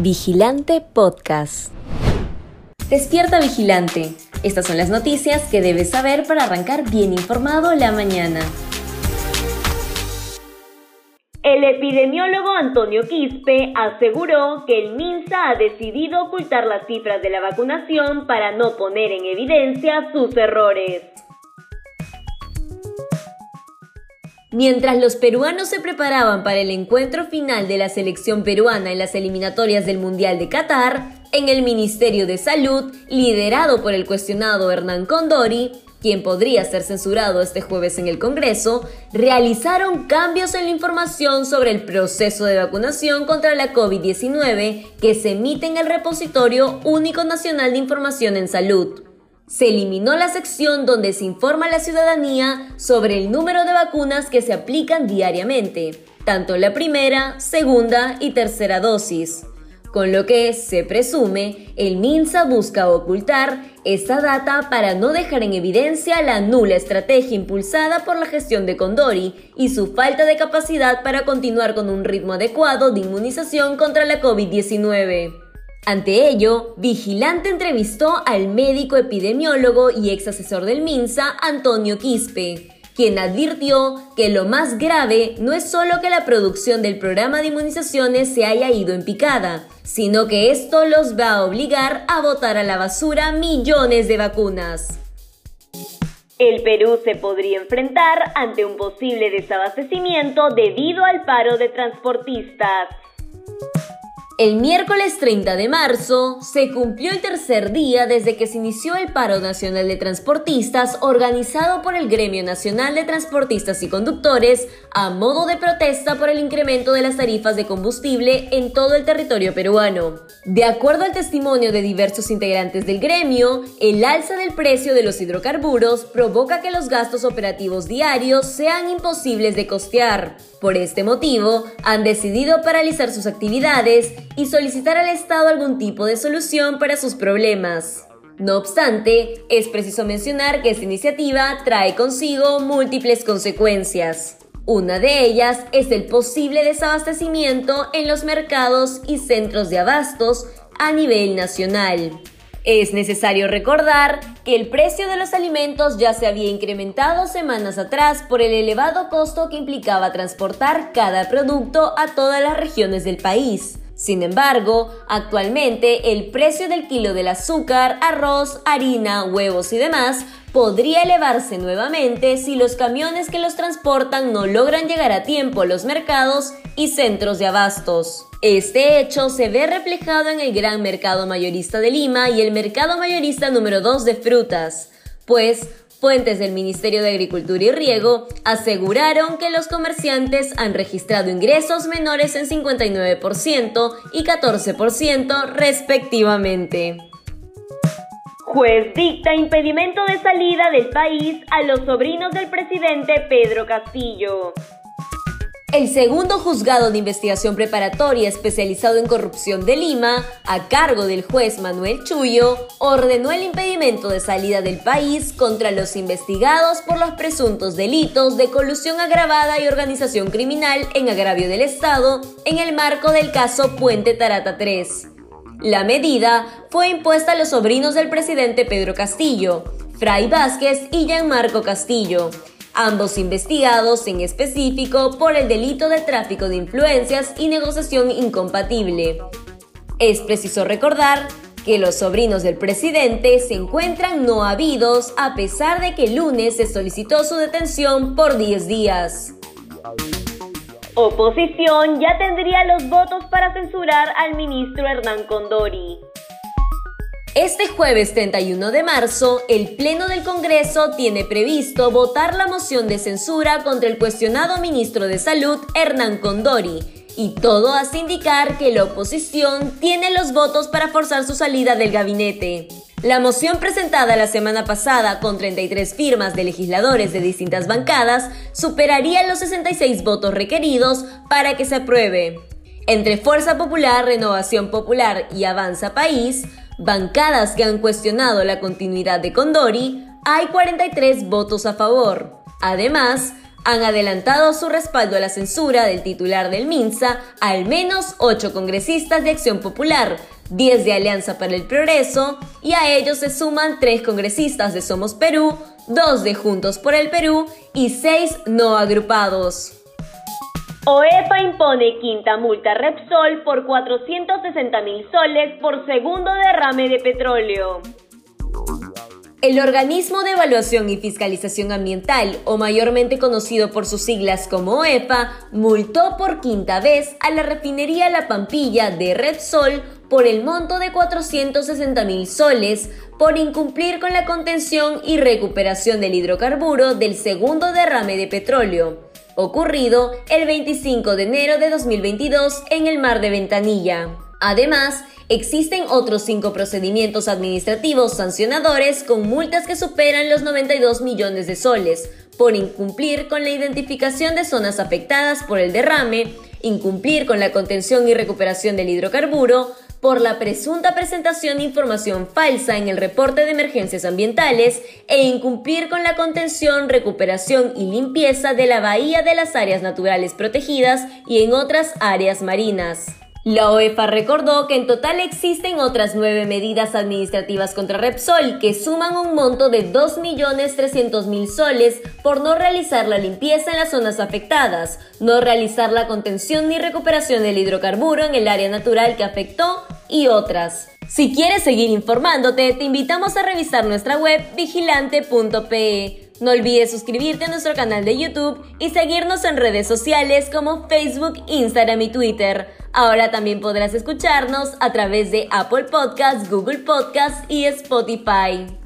Vigilante Podcast. Despierta Vigilante. Estas son las noticias que debes saber para arrancar bien informado la mañana. El epidemiólogo Antonio Quispe aseguró que el MINSA ha decidido ocultar las cifras de la vacunación para no poner en evidencia sus errores. Mientras los peruanos se preparaban para el encuentro final de la selección peruana en las eliminatorias del Mundial de Qatar, en el Ministerio de Salud, liderado por el cuestionado Hernán Condori, quien podría ser censurado este jueves en el Congreso, realizaron cambios en la información sobre el proceso de vacunación contra la COVID-19 que se emite en el repositorio único nacional de información en salud. Se eliminó la sección donde se informa a la ciudadanía sobre el número de vacunas que se aplican diariamente, tanto la primera, segunda y tercera dosis, con lo que, se presume, el MINSA busca ocultar esta data para no dejar en evidencia la nula estrategia impulsada por la gestión de Condori y su falta de capacidad para continuar con un ritmo adecuado de inmunización contra la COVID-19. Ante ello, Vigilante entrevistó al médico epidemiólogo y ex asesor del MINSA, Antonio Quispe, quien advirtió que lo más grave no es solo que la producción del programa de inmunizaciones se haya ido en picada, sino que esto los va a obligar a botar a la basura millones de vacunas. El Perú se podría enfrentar ante un posible desabastecimiento debido al paro de transportistas. El miércoles 30 de marzo se cumplió el tercer día desde que se inició el paro nacional de transportistas organizado por el Gremio Nacional de Transportistas y Conductores a modo de protesta por el incremento de las tarifas de combustible en todo el territorio peruano. De acuerdo al testimonio de diversos integrantes del gremio, el alza del precio de los hidrocarburos provoca que los gastos operativos diarios sean imposibles de costear. Por este motivo, han decidido paralizar sus actividades y solicitar al Estado algún tipo de solución para sus problemas. No obstante, es preciso mencionar que esta iniciativa trae consigo múltiples consecuencias. Una de ellas es el posible desabastecimiento en los mercados y centros de abastos a nivel nacional. Es necesario recordar que el precio de los alimentos ya se había incrementado semanas atrás por el elevado costo que implicaba transportar cada producto a todas las regiones del país. Sin embargo, actualmente el precio del kilo del azúcar, arroz, harina, huevos y demás podría elevarse nuevamente si los camiones que los transportan no logran llegar a tiempo a los mercados y centros de abastos. Este hecho se ve reflejado en el gran mercado mayorista de Lima y el mercado mayorista número 2 de frutas, pues fuentes del Ministerio de Agricultura y Riego aseguraron que los comerciantes han registrado ingresos menores en 59% y 14% respectivamente. Juez dicta impedimento de salida del país a los sobrinos del presidente Pedro Castillo. El segundo juzgado de investigación preparatoria especializado en corrupción de Lima, a cargo del juez Manuel Chuyo, ordenó el impedimento de salida del país contra los investigados por los presuntos delitos de colusión agravada y organización criminal en agravio del Estado en el marco del caso Puente Tarata 3. La medida fue impuesta a los sobrinos del presidente Pedro Castillo, Fray Vázquez y Gianmarco Castillo, ambos investigados en específico por el delito de tráfico de influencias y negociación incompatible. Es preciso recordar que los sobrinos del presidente se encuentran no habidos a pesar de que el lunes se solicitó su detención por 10 días. Oposición ya tendría los votos para censurar al ministro Hernán Condori. Este jueves 31 de marzo, el Pleno del Congreso tiene previsto votar la moción de censura contra el cuestionado ministro de Salud, Hernán Condori, y todo hace indicar que la oposición tiene los votos para forzar su salida del gabinete. La moción presentada la semana pasada con 33 firmas de legisladores de distintas bancadas superaría los 66 votos requeridos para que se apruebe. Entre Fuerza Popular, Renovación Popular y Avanza País, bancadas que han cuestionado la continuidad de Condori, hay 43 votos a favor. Además, han adelantado su respaldo a la censura del titular del MINSA al menos ocho congresistas de Acción Popular, 10 de Alianza para el Progreso y a ellos se suman tres congresistas de Somos Perú, dos de Juntos por el Perú y seis no agrupados. OEFA impone quinta multa a Repsol por 460 mil soles por segundo derrame de petróleo. El organismo de evaluación y fiscalización ambiental, o mayormente conocido por sus siglas como OEFA, multó por quinta vez a la refinería La Pampilla de Repsol por el monto de 460 mil soles por incumplir con la contención y recuperación del hidrocarburo del segundo derrame de petróleo, ocurrido el 25 de enero de 2022 en el mar de Ventanilla. Además, existen otros cinco procedimientos administrativos sancionadores con multas que superan los 92 millones de soles por incumplir con la identificación de zonas afectadas por el derrame, incumplir con la contención y recuperación del hidrocarburo, por la presunta presentación de información falsa en el reporte de emergencias ambientales e incumplir con la contención, recuperación y limpieza de la bahía de las áreas naturales protegidas y en otras áreas marinas. La OEFA recordó que en total existen otras nueve medidas administrativas contra Repsol que suman un monto de 2.300.000 soles por no realizar la limpieza en las zonas afectadas, no realizar la contención ni recuperación del hidrocarburo en el área natural que afectó y otras. Si quieres seguir informándote, te invitamos a revisar nuestra web vigilante.pe. No olvides suscribirte a nuestro canal de YouTube y seguirnos en redes sociales como Facebook, Instagram y Twitter. Ahora también podrás escucharnos a través de Apple Podcasts, Google Podcasts y Spotify.